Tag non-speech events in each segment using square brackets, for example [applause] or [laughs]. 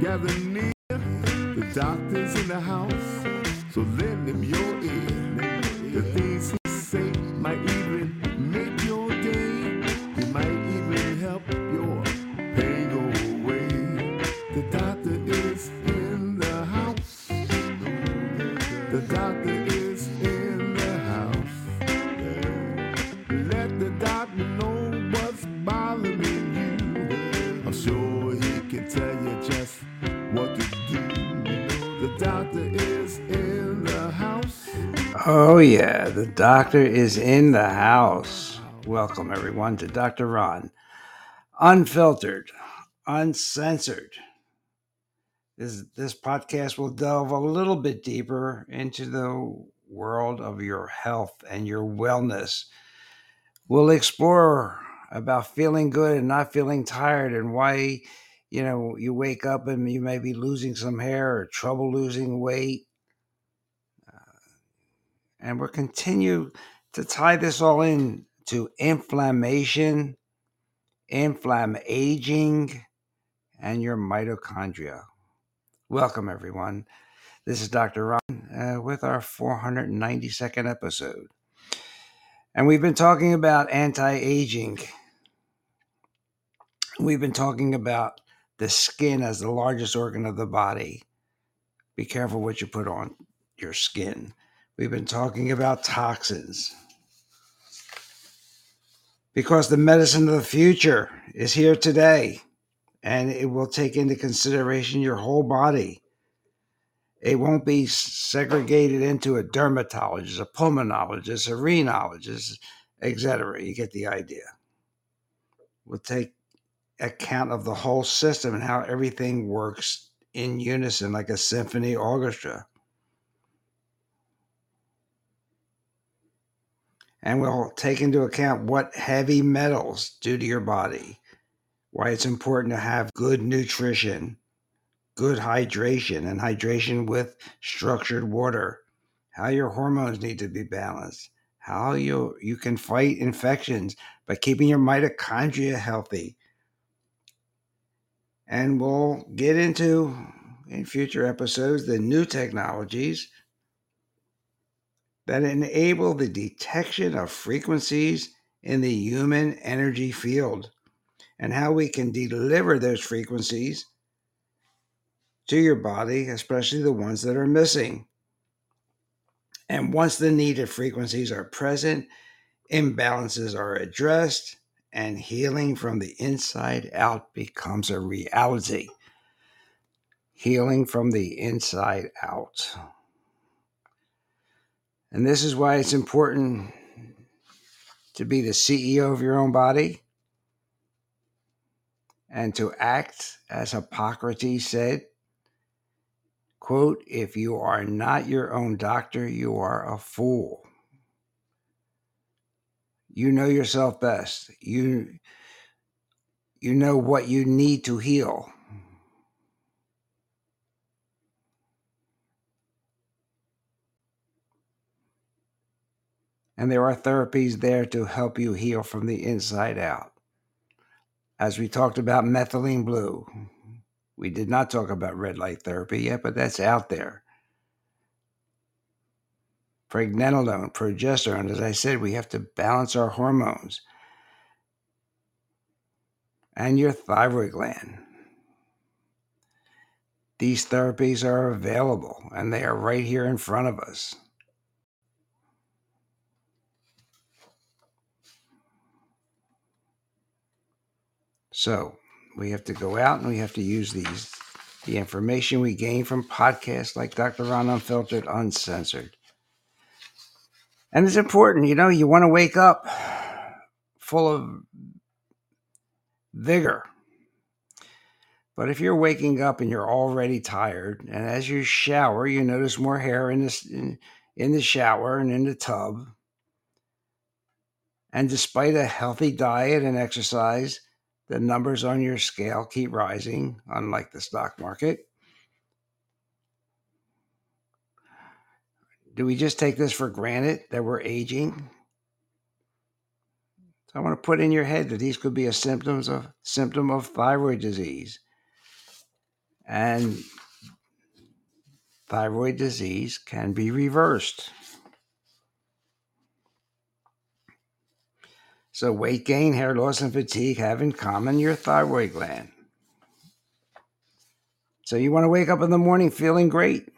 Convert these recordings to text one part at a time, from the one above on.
gather near. The doctor's in the house, so lend him your ear. Oh, yeah, the doctor is in the house. Welcome, everyone, to Dr. Ron. Unfiltered, uncensored. This, this podcast will delve a little bit deeper into the world of your health and your wellness. We'll explore about feeling good and not feeling tired and why, you know, you wake up and you may be losing some hair or trouble losing weight and we'll continue to tie this all in to inflammation, inflammaging, aging, and your mitochondria. Welcome, everyone. This is Dr. Ron uh, with our 492nd episode. And we've been talking about anti aging. We've been talking about the skin as the largest organ of the body. Be careful what you put on your skin. We've been talking about toxins. Because the medicine of the future is here today and it will take into consideration your whole body. It won't be segregated into a dermatologist, a pulmonologist, a rhenologist, etc. You get the idea. We'll take account of the whole system and how everything works in unison like a symphony orchestra. And we'll take into account what heavy metals do to your body, why it's important to have good nutrition, good hydration, and hydration with structured water, how your hormones need to be balanced, how you, you can fight infections by keeping your mitochondria healthy. And we'll get into in future episodes the new technologies that enable the detection of frequencies in the human energy field and how we can deliver those frequencies to your body, especially the ones that are missing. And once the needed frequencies are present, imbalances are addressed, and healing from the inside out becomes a reality. Healing from the inside out. And this is why it's important to be the CEO of your own body and to act as Hippocrates said, quote, if you are not your own doctor, you are a fool. You know yourself best. You you know what you need to heal. And there are therapies there to help you heal from the inside out. As we talked about methylene blue, we did not talk about red light therapy yet, but that's out there. Pregnenolone, progesterone, as I said, we have to balance our hormones and your thyroid gland. These therapies are available and they are right here in front of us. So we have to go out and we have to use these the information we gain from podcasts like Dr. Ron Unfiltered, Uncensored. And it's important, you know, you want to wake up full of vigor. But if you're waking up and you're already tired, and as you shower, you notice more hair in, this, in, in the shower and in the tub, and despite a healthy diet and exercise, the numbers on your scale keep rising, unlike the stock market. Do we just take this for granted that we're aging? So I want to put in your head that these could be a symptoms of symptom of thyroid disease. And thyroid disease can be reversed. So, weight gain, hair loss, and fatigue have in common your thyroid gland. So, you want to wake up in the morning feeling great.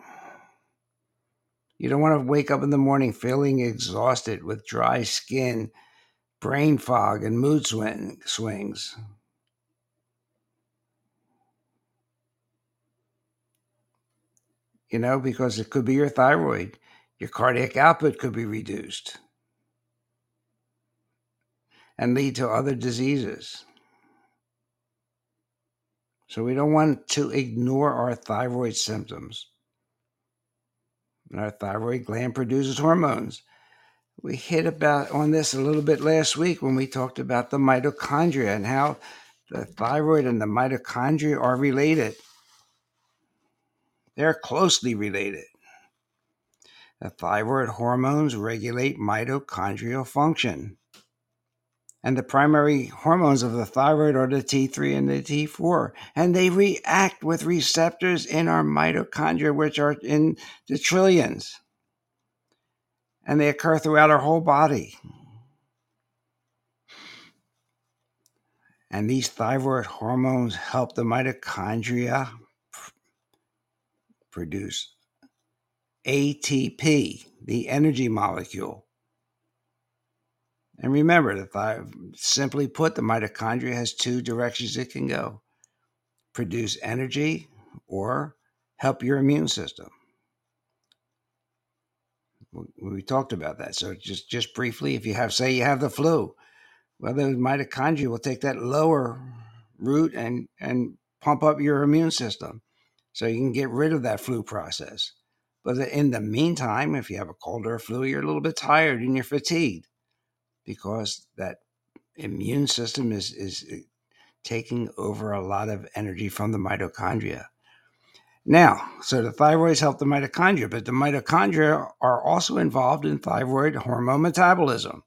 You don't want to wake up in the morning feeling exhausted with dry skin, brain fog, and mood swing, swings. You know, because it could be your thyroid. Your cardiac output could be reduced and lead to other diseases. So we don't want to ignore our thyroid symptoms. And our thyroid gland produces hormones. We hit about on this a little bit last week when we talked about the mitochondria and how the thyroid and the mitochondria are related. They're closely related. The thyroid hormones regulate mitochondrial function. And the primary hormones of the thyroid are the T3 and the T4. And they react with receptors in our mitochondria, which are in the trillions. And they occur throughout our whole body. And these thyroid hormones help the mitochondria produce ATP, the energy molecule and remember, if I simply put, the mitochondria has two directions it can go produce energy or help your immune system. We talked about that. So just just briefly, if you have say you have the flu, well, the mitochondria will take that lower route and and pump up your immune system, so you can get rid of that flu process. But in the meantime, if you have a cold or a flu, you're a little bit tired and you're fatigued because that immune system is is eh, taking over a lot of energy from the mitochondria. Now, so the thyroids help the mitochondria, but the mitochondria are also involved in thyroid hormone metabolism.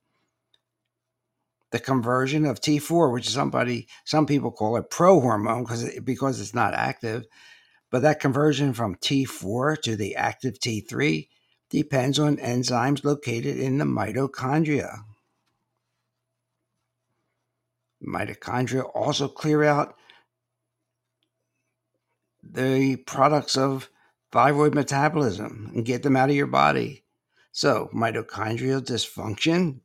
The conversion of T4, which somebody some people call it prohormone because it, because it's not active, but that conversion from T4 to the active T3 depends on enzymes located in the mitochondria. Mitochondria also clear out the products of thyroid metabolism and get them out of your body. So, mitochondrial dysfunction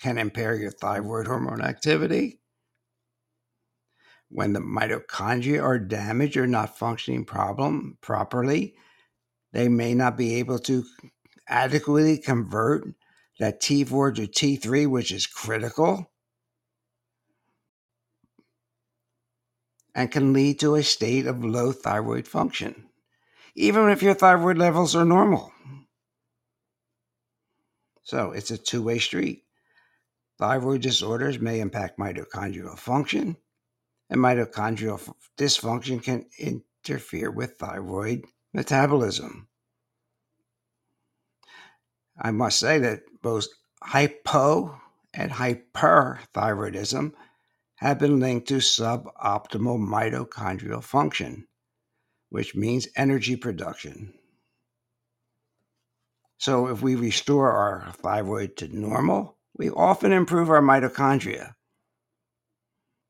can impair your thyroid hormone activity. When the mitochondria are damaged or not functioning problem properly, they may not be able to adequately convert that T4 to T3, which is critical and can lead to a state of low thyroid function, even if your thyroid levels are normal. So it's a two way street. Thyroid disorders may impact mitochondrial function, and mitochondrial dysfunction can interfere with thyroid metabolism. I must say that both hypo and hyperthyroidism have been linked to suboptimal mitochondrial function, which means energy production. So, if we restore our thyroid to normal, we often improve our mitochondria.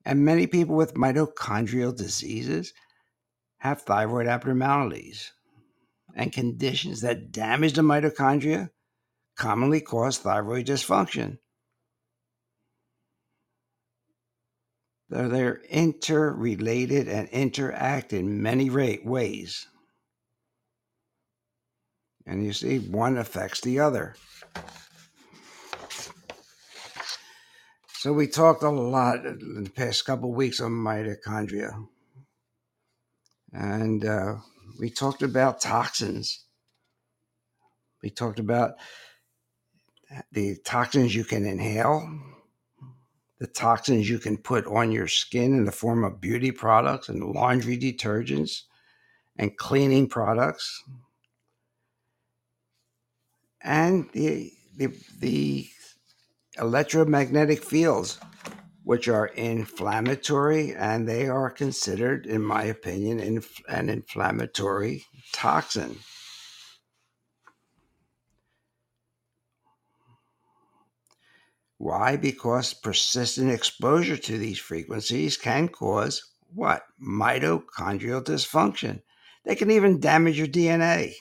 And many people with mitochondrial diseases have thyroid abnormalities, and conditions that damage the mitochondria commonly cause thyroid dysfunction. They're interrelated and interact in many ways. And you see, one affects the other. So we talked a lot in the past couple of weeks on mitochondria. And uh, we talked about toxins. We talked about the toxins you can inhale the toxins you can put on your skin in the form of beauty products and laundry detergents and cleaning products. And the, the, the electromagnetic fields, which are inflammatory and they are considered, in my opinion, inf- an inflammatory toxin. Why? Because persistent exposure to these frequencies can cause what? Mitochondrial dysfunction. They can even damage your DNA.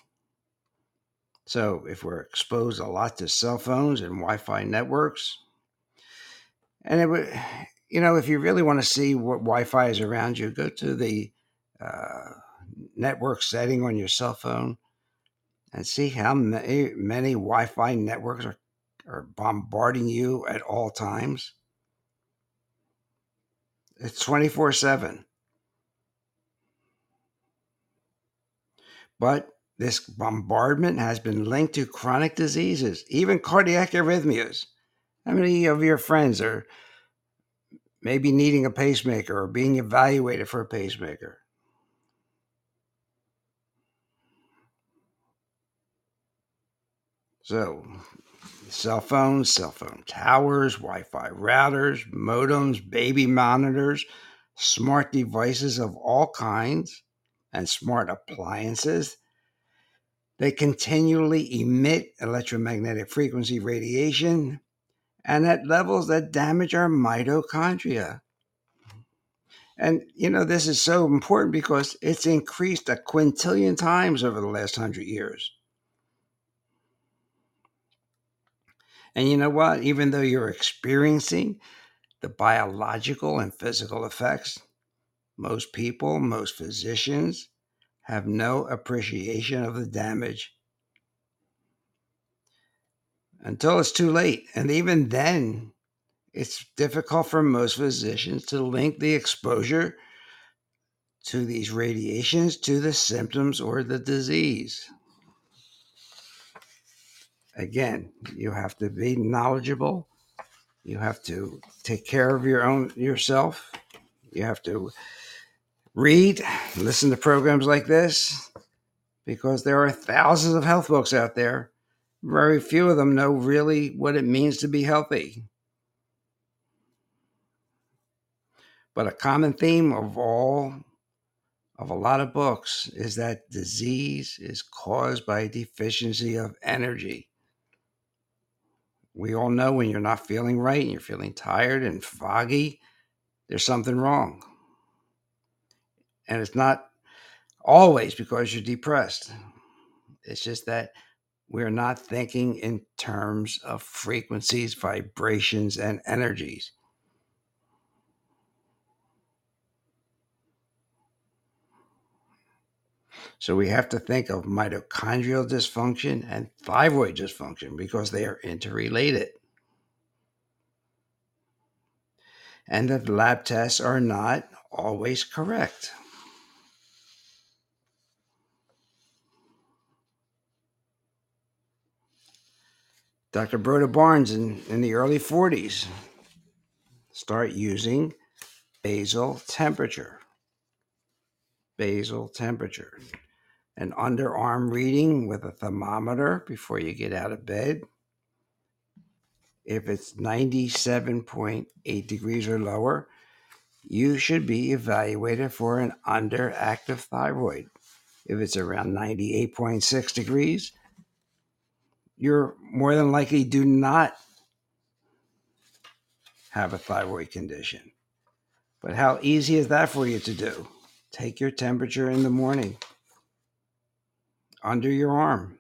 So, if we're exposed a lot to cell phones and Wi Fi networks, and it would, you know, if you really want to see what Wi Fi is around you, go to the uh, network setting on your cell phone and see how many, many Wi Fi networks are are bombarding you at all times. It's 24 7. But this bombardment has been linked to chronic diseases, even cardiac arrhythmias. How many of your friends are maybe needing a pacemaker or being evaluated for a pacemaker? So, cell phones, cell phone towers, Wi Fi routers, modems, baby monitors, smart devices of all kinds, and smart appliances. They continually emit electromagnetic frequency radiation and at levels that damage our mitochondria. And, you know, this is so important because it's increased a quintillion times over the last hundred years. And you know what? Even though you're experiencing the biological and physical effects, most people, most physicians have no appreciation of the damage until it's too late. And even then, it's difficult for most physicians to link the exposure to these radiations to the symptoms or the disease. Again, you have to be knowledgeable. You have to take care of your own yourself. You have to read, listen to programs like this because there are thousands of health books out there. Very few of them know really what it means to be healthy. But a common theme of all of a lot of books is that disease is caused by deficiency of energy we all know when you're not feeling right and you're feeling tired and foggy, there's something wrong. And it's not always because you're depressed. It's just that we're not thinking in terms of frequencies, vibrations, and energies. So we have to think of mitochondrial dysfunction and thyroid dysfunction because they are interrelated. And the lab tests are not always correct. Dr. Broda Barnes in, in the early 40s start using basal temperature. Basal temperature an underarm reading with a thermometer before you get out of bed. If it's 97.8 degrees or lower, you should be evaluated for an underactive thyroid. If it's around 98.6 degrees, you're more than likely do not have a thyroid condition. But how easy is that for you to do? Take your temperature in the morning under your arm.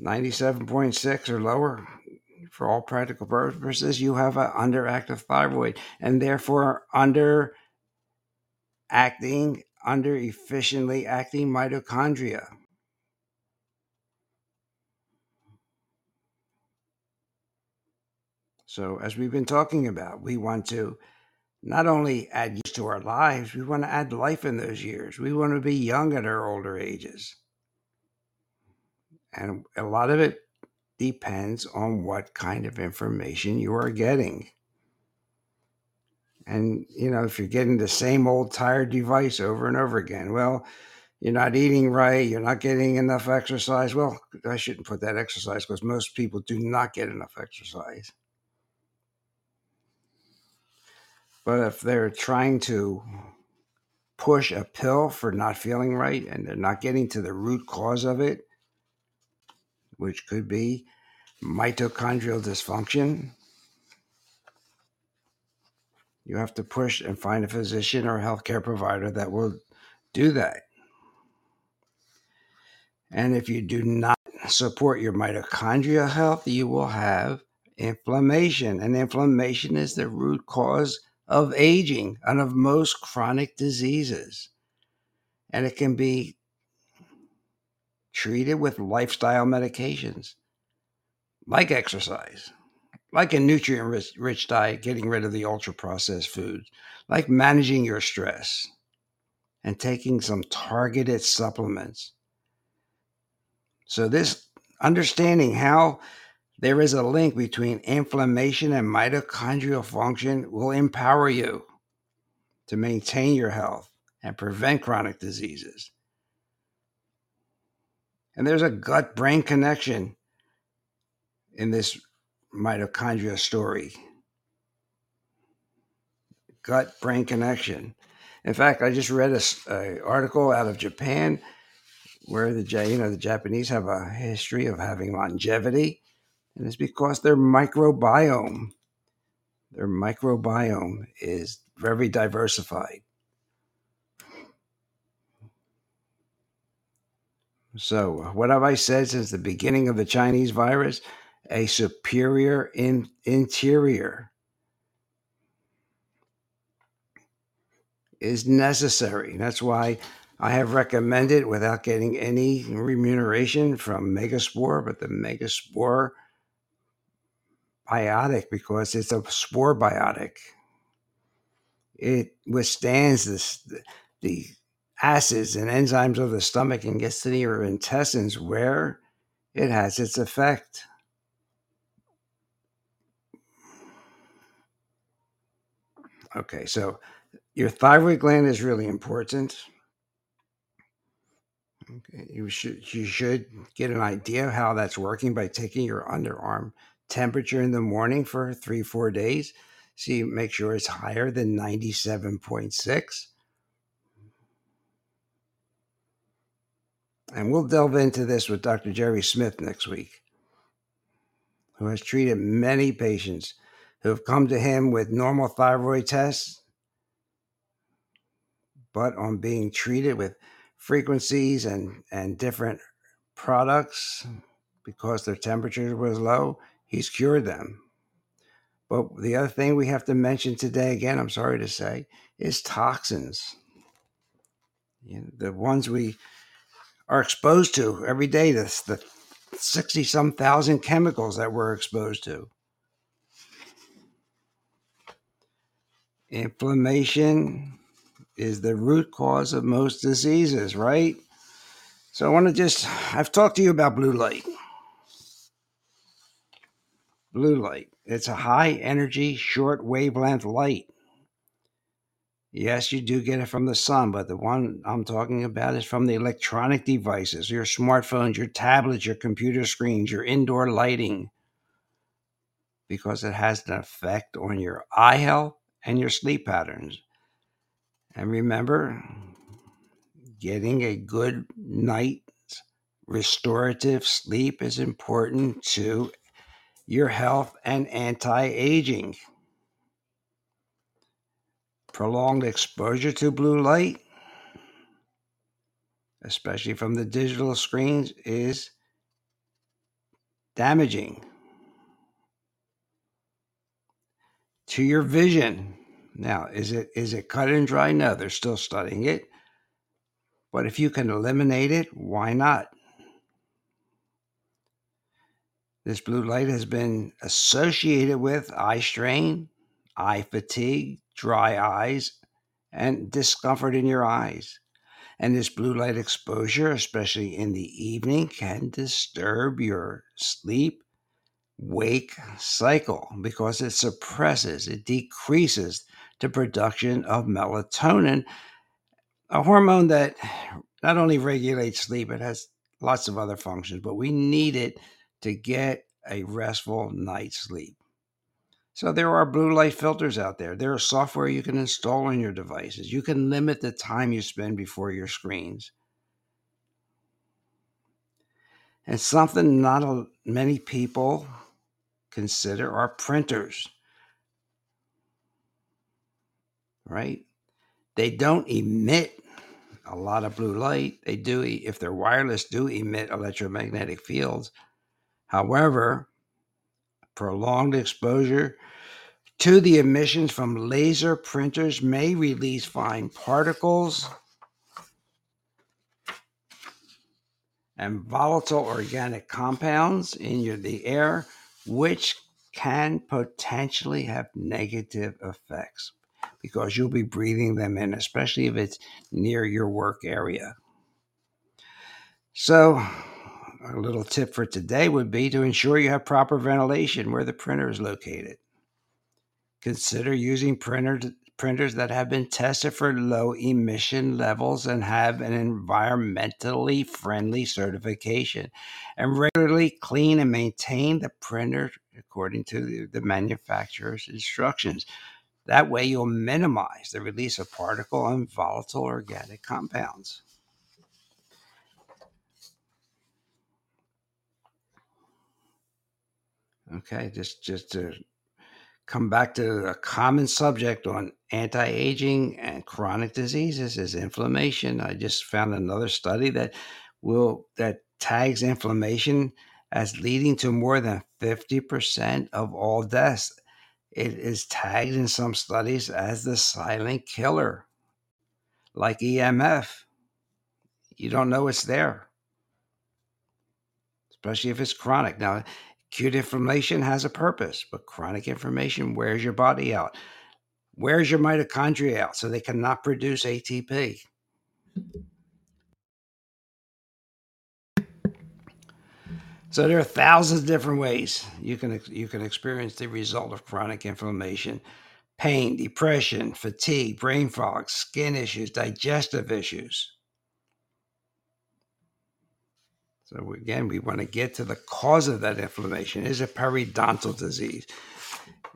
97.6 or lower, for all practical purposes, you have an underactive thyroid and therefore under acting, under efficiently acting mitochondria. So, as we've been talking about, we want to not only add years to our lives, we want to add life in those years. We want to be young at our older ages. And a lot of it depends on what kind of information you are getting. And, you know, if you're getting the same old tired device over and over again, well, you're not eating right, you're not getting enough exercise. Well, I shouldn't put that exercise because most people do not get enough exercise. But if they're trying to push a pill for not feeling right and they're not getting to the root cause of it, which could be mitochondrial dysfunction, you have to push and find a physician or healthcare provider that will do that. And if you do not support your mitochondrial health, you will have inflammation. And inflammation is the root cause of aging and of most chronic diseases. And it can be treated with lifestyle medications like exercise, like a nutrient rich diet, getting rid of the ultra processed foods, like managing your stress and taking some targeted supplements. So, this understanding how there is a link between inflammation and mitochondrial function will empower you to maintain your health and prevent chronic diseases. And there's a gut brain connection in this mitochondria story. Gut brain connection. In fact, I just read a, article out of Japan where the you know the Japanese have a history of having longevity, and it's because their microbiome, their microbiome is very diversified. So, what have I said since the beginning of the Chinese virus? A superior in, interior is necessary. That's why I have recommended, without getting any remuneration from Megaspore, but the Megaspore biotic because it's a spore biotic. It withstands this, the acids and enzymes of the stomach and gets to your intestines where it has its effect. Okay, so your thyroid gland is really important. Okay, you should you should get an idea of how that's working by taking your underarm temperature in the morning for three four days. See, make sure it's higher than ninety seven point six. And we'll delve into this with Dr. Jerry Smith next week, who has treated many patients who have come to him with normal thyroid tests, but on being treated with frequencies and, and different products because their temperature was low, he's cured them. But the other thing we have to mention today, again, I'm sorry to say, is toxins. You know, the ones we are exposed to every day, the, the 60 some thousand chemicals that we're exposed to. Inflammation is the root cause of most diseases, right? So I want to just, I've talked to you about blue light. Blue light. It's a high energy, short wavelength light. Yes, you do get it from the sun, but the one I'm talking about is from the electronic devices, your smartphones, your tablets, your computer screens, your indoor lighting, because it has an effect on your eye health and your sleep patterns. And remember, getting a good night's restorative sleep is important to your health and anti aging prolonged exposure to blue light, especially from the digital screens, is damaging to your vision. Now, is it is it cut and dry? No, they're still studying it. But if you can eliminate it, why not? This blue light has been associated with eye strain, eye fatigue, dry eyes, and discomfort in your eyes. And this blue light exposure, especially in the evening, can disturb your sleep wake cycle because it suppresses, it decreases the production of melatonin, a hormone that not only regulates sleep, it has lots of other functions, but we need it to get a restful night's sleep. So there are blue light filters out there. There are software you can install on your devices. You can limit the time you spend before your screens. And something not many people consider are printers. Right? They don't emit a lot of blue light. They do, if they're wireless, do emit electromagnetic fields. However, prolonged exposure to the emissions from laser printers may release fine particles and volatile organic compounds in your, the air, which can potentially have negative effects because you'll be breathing them in, especially if it's near your work area. So, a little tip for today would be to ensure you have proper ventilation where the printer is located. Consider using printer, printers that have been tested for low emission levels and have an environmentally friendly certification. And regularly clean and maintain the printer according to the manufacturer's instructions. That way, you'll minimize the release of particle and volatile organic compounds. Okay, just just to come back to a common subject on anti-aging and chronic diseases is inflammation. I just found another study that will that tags inflammation as leading to more than 50% of all deaths. It is tagged in some studies as the silent killer, like EMF. You don't know it's there, especially if it's chronic. Now, acute inflammation has a purpose, but chronic inflammation wears your body out, wears your mitochondria out, so they cannot produce ATP. So there are thousands of different ways you can you can experience the result of chronic inflammation. Pain, depression, fatigue, brain fog, skin issues, digestive issues. So again, we want to get to the cause of that inflammation. Is it periodontal disease?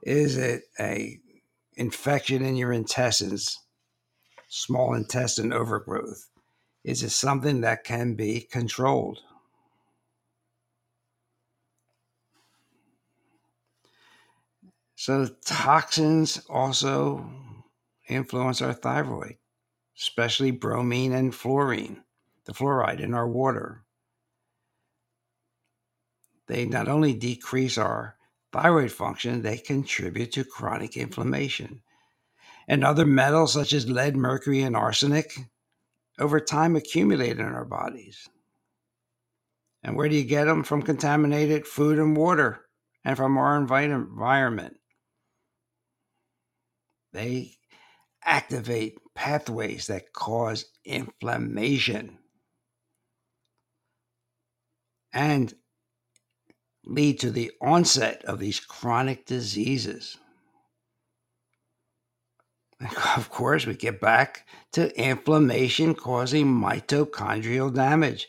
Is it a infection in your intestines, small intestine overgrowth? Is it something that can be controlled? So, toxins also influence our thyroid, especially bromine and fluorine, the fluoride in our water. They not only decrease our thyroid function, they contribute to chronic inflammation. And other metals such as lead, mercury, and arsenic over time accumulate in our bodies. And where do you get them? From contaminated food and water and from our environment. They activate pathways that cause inflammation and lead to the onset of these chronic diseases. [laughs] Of course, we get back to inflammation causing mitochondrial damage.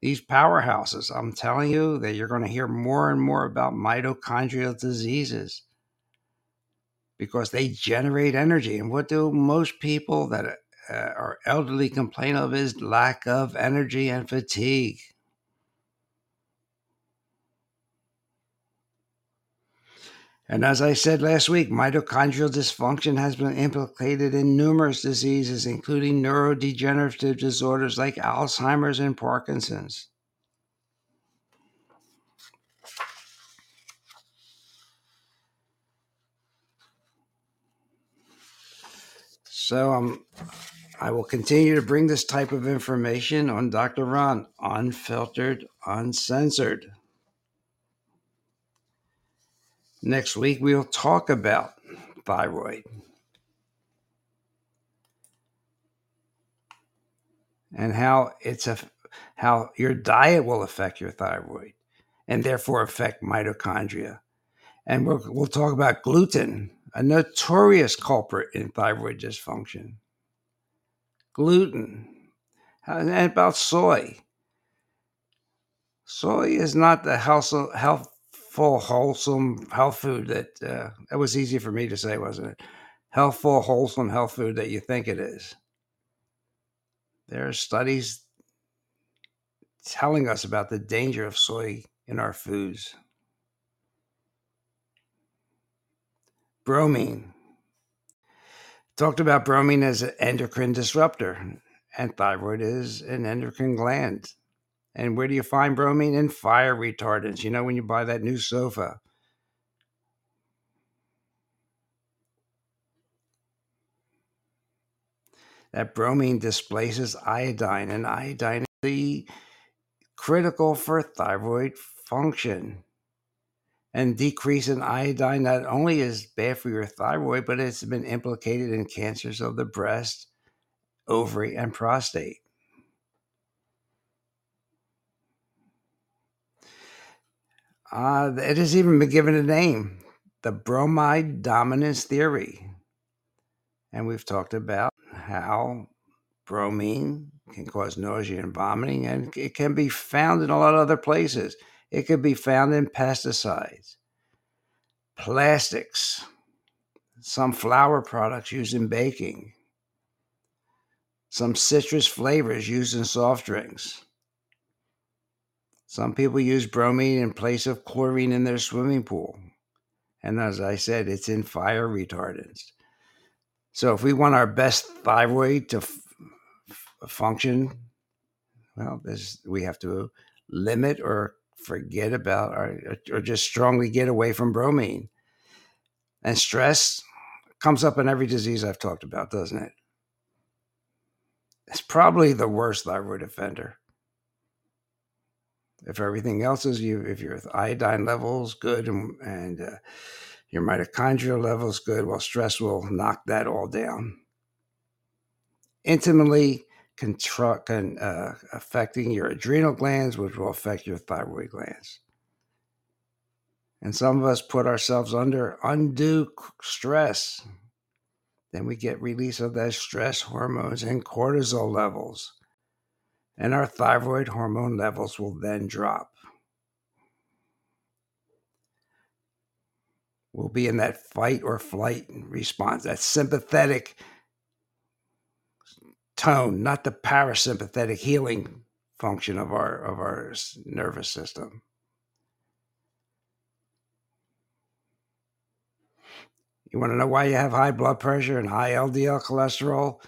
These powerhouses, I'm telling you that you're going to hear more and more about mitochondrial diseases because they generate energy. And what do most people that uh, are elderly complain of is lack of energy and fatigue. And as I said last week, mitochondrial dysfunction has been implicated in numerous diseases, including neurodegenerative disorders like Alzheimer's and Parkinson's. So um, I will continue to bring this type of information on Dr. Ron, unfiltered, uncensored. Next week, we'll talk about thyroid. And how it's a how your diet will affect your thyroid and therefore affect mitochondria. And we'll, we'll talk about gluten a notorious culprit in thyroid dysfunction. Gluten And about soy. Soy is not the health, healthful, wholesome health food that uh, that was easy for me to say, wasn't it? Healthful, wholesome health food that you think it is. There are studies telling us about the danger of soy in our foods. Bromine. Talked about bromine as an endocrine disruptor, and thyroid is an endocrine gland. And where do you find bromine? In fire retardants. You know, when you buy that new sofa, that bromine displaces iodine, and iodine is the critical for thyroid function. And decrease in iodine not only is bad for your thyroid, but it's been implicated in cancers of the breast, ovary, and prostate. Uh, it has even been given a name the bromide dominance theory. And we've talked about how bromine can cause nausea and vomiting, and it can be found in a lot of other places. It could be found in pesticides, plastics, some flour products used in baking, some citrus flavors used in soft drinks. Some people use bromine in place of chlorine in their swimming pool. And as I said, it's in fire retardants. So if we want our best thyroid to f- f- function, well, this, we have to limit or forget about or, or just strongly get away from bromine. And stress comes up in every disease I've talked about, doesn't it? It's probably the worst thyroid offender. If everything else is you, if your iodine levels good and, and uh, your mitochondrial levels good, well, stress will knock that all down. Intimately contra- con, uh, affecting your adrenal glands, which will affect your thyroid glands. And some of us put ourselves under undue stress. Then we get release of those stress hormones and cortisol levels and our thyroid hormone levels will then drop. We'll be in that fight or flight response, that sympathetic tone, not the parasympathetic healing function of our of our nervous system. You want to know why you have high blood pressure and high LDL cholesterol?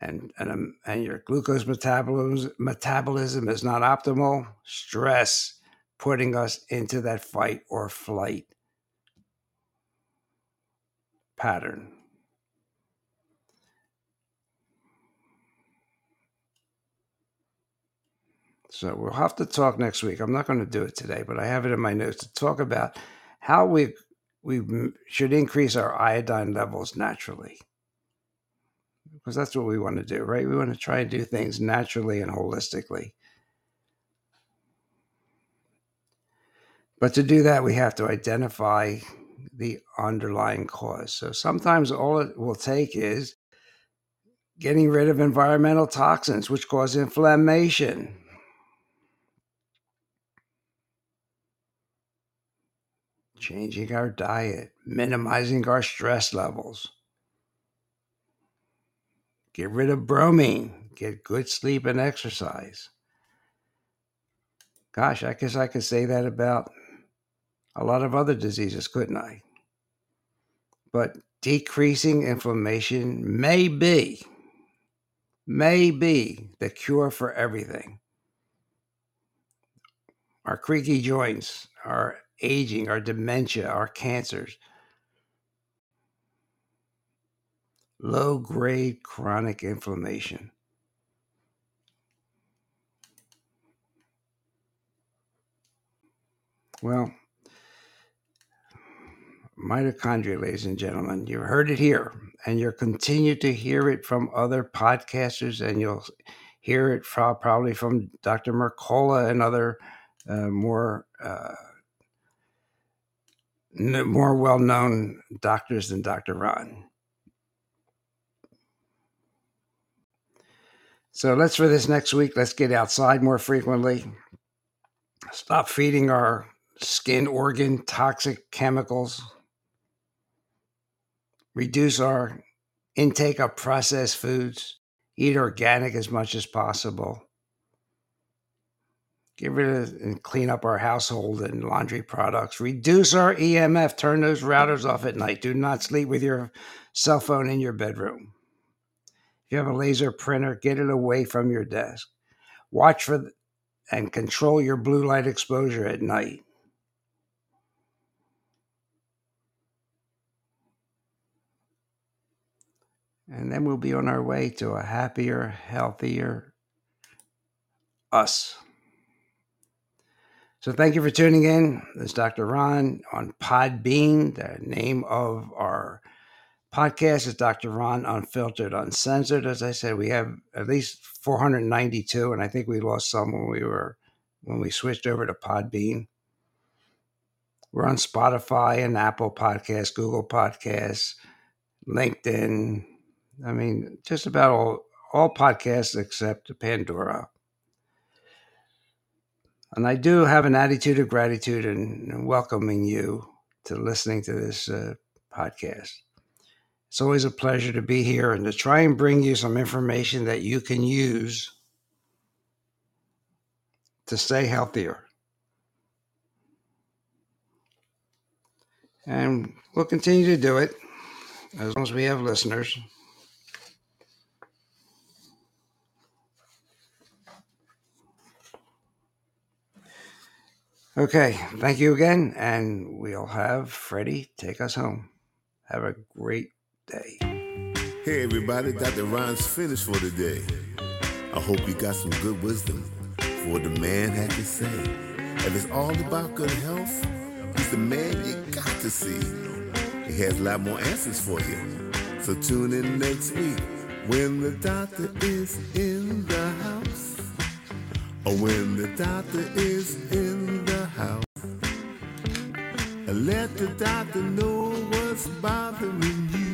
And and, um, and your glucose metabolism metabolism is not optimal, stress putting us into that fight or flight pattern. So we'll have to talk next week. I'm not going to do it today, but I have it in my notes to talk about how we we should increase our iodine levels naturally because that's what we want to do, right? We want to try and do things naturally and holistically. But to do that, we have to identify the underlying cause. So sometimes all it will take is getting rid of environmental toxins, which cause inflammation. Changing our diet, minimizing our stress levels Get rid of bromine. Get good sleep and exercise. Gosh, I guess I could say that about a lot of other diseases, couldn't I? But decreasing inflammation may be, may be the cure for everything. Our creaky joints, our aging, our dementia, our cancers low grade chronic inflammation. Well, mitochondria, ladies and gentlemen, you've heard it here, and you'll continue to hear it from other podcasters, and you'll hear it from, probably from Dr. Mercola and other uh, more uh, more well known doctors than Dr. Ron. So let's for this next week, let's get outside more frequently. Stop feeding our skin organ toxic chemicals. Reduce our intake of processed foods. Eat organic as much as possible. Get rid of and clean up our household and laundry products. Reduce our EMF. Turn those routers off at night. Do not sleep with your cell phone in your bedroom. You have a laser printer, get it away from your desk. Watch for and control your blue light exposure at night. And then we'll be on our way to a happier, healthier us. So thank you for tuning in. This is Dr. Ron on Podbean. The name of our podcast is Dr. Ron Unfiltered, Uncensored. As I said, we have at least 492, and I think we lost some when we were when we switched over to Podbean. We're on Spotify and Apple Podcasts, Google Podcasts, LinkedIn. I mean, just about all all podcasts except Pandora. And I do have an attitude of gratitude and welcoming you to listening to this uh, podcast. It's always a pleasure to be here and to try and bring you some information that you can use to stay healthier. And we'll continue to do it as long as we have listeners. Okay, thank you again, and we'll have Freddie take us home. Have a great day. Hey everybody, Dr. Ron's finished for today. I hope you got some good wisdom for what the man had to say. If it's all about good health, he's the man you got to see. He has a lot more answers for you. So tune in next week when the doctor is in the house. Or when the doctor is in the house. And let the doctor know what's bothering you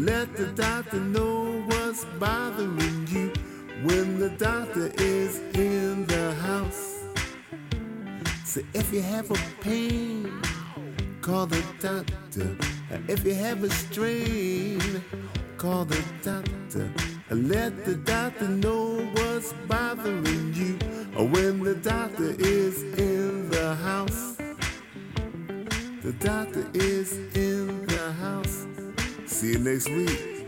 Let the doctor know what's bothering you when the doctor is in the house. So if you have a pain, call the doctor. If you have a strain, call the doctor. Let the doctor know what's bothering you when the doctor is in the house. The doctor is in the house. See you next week.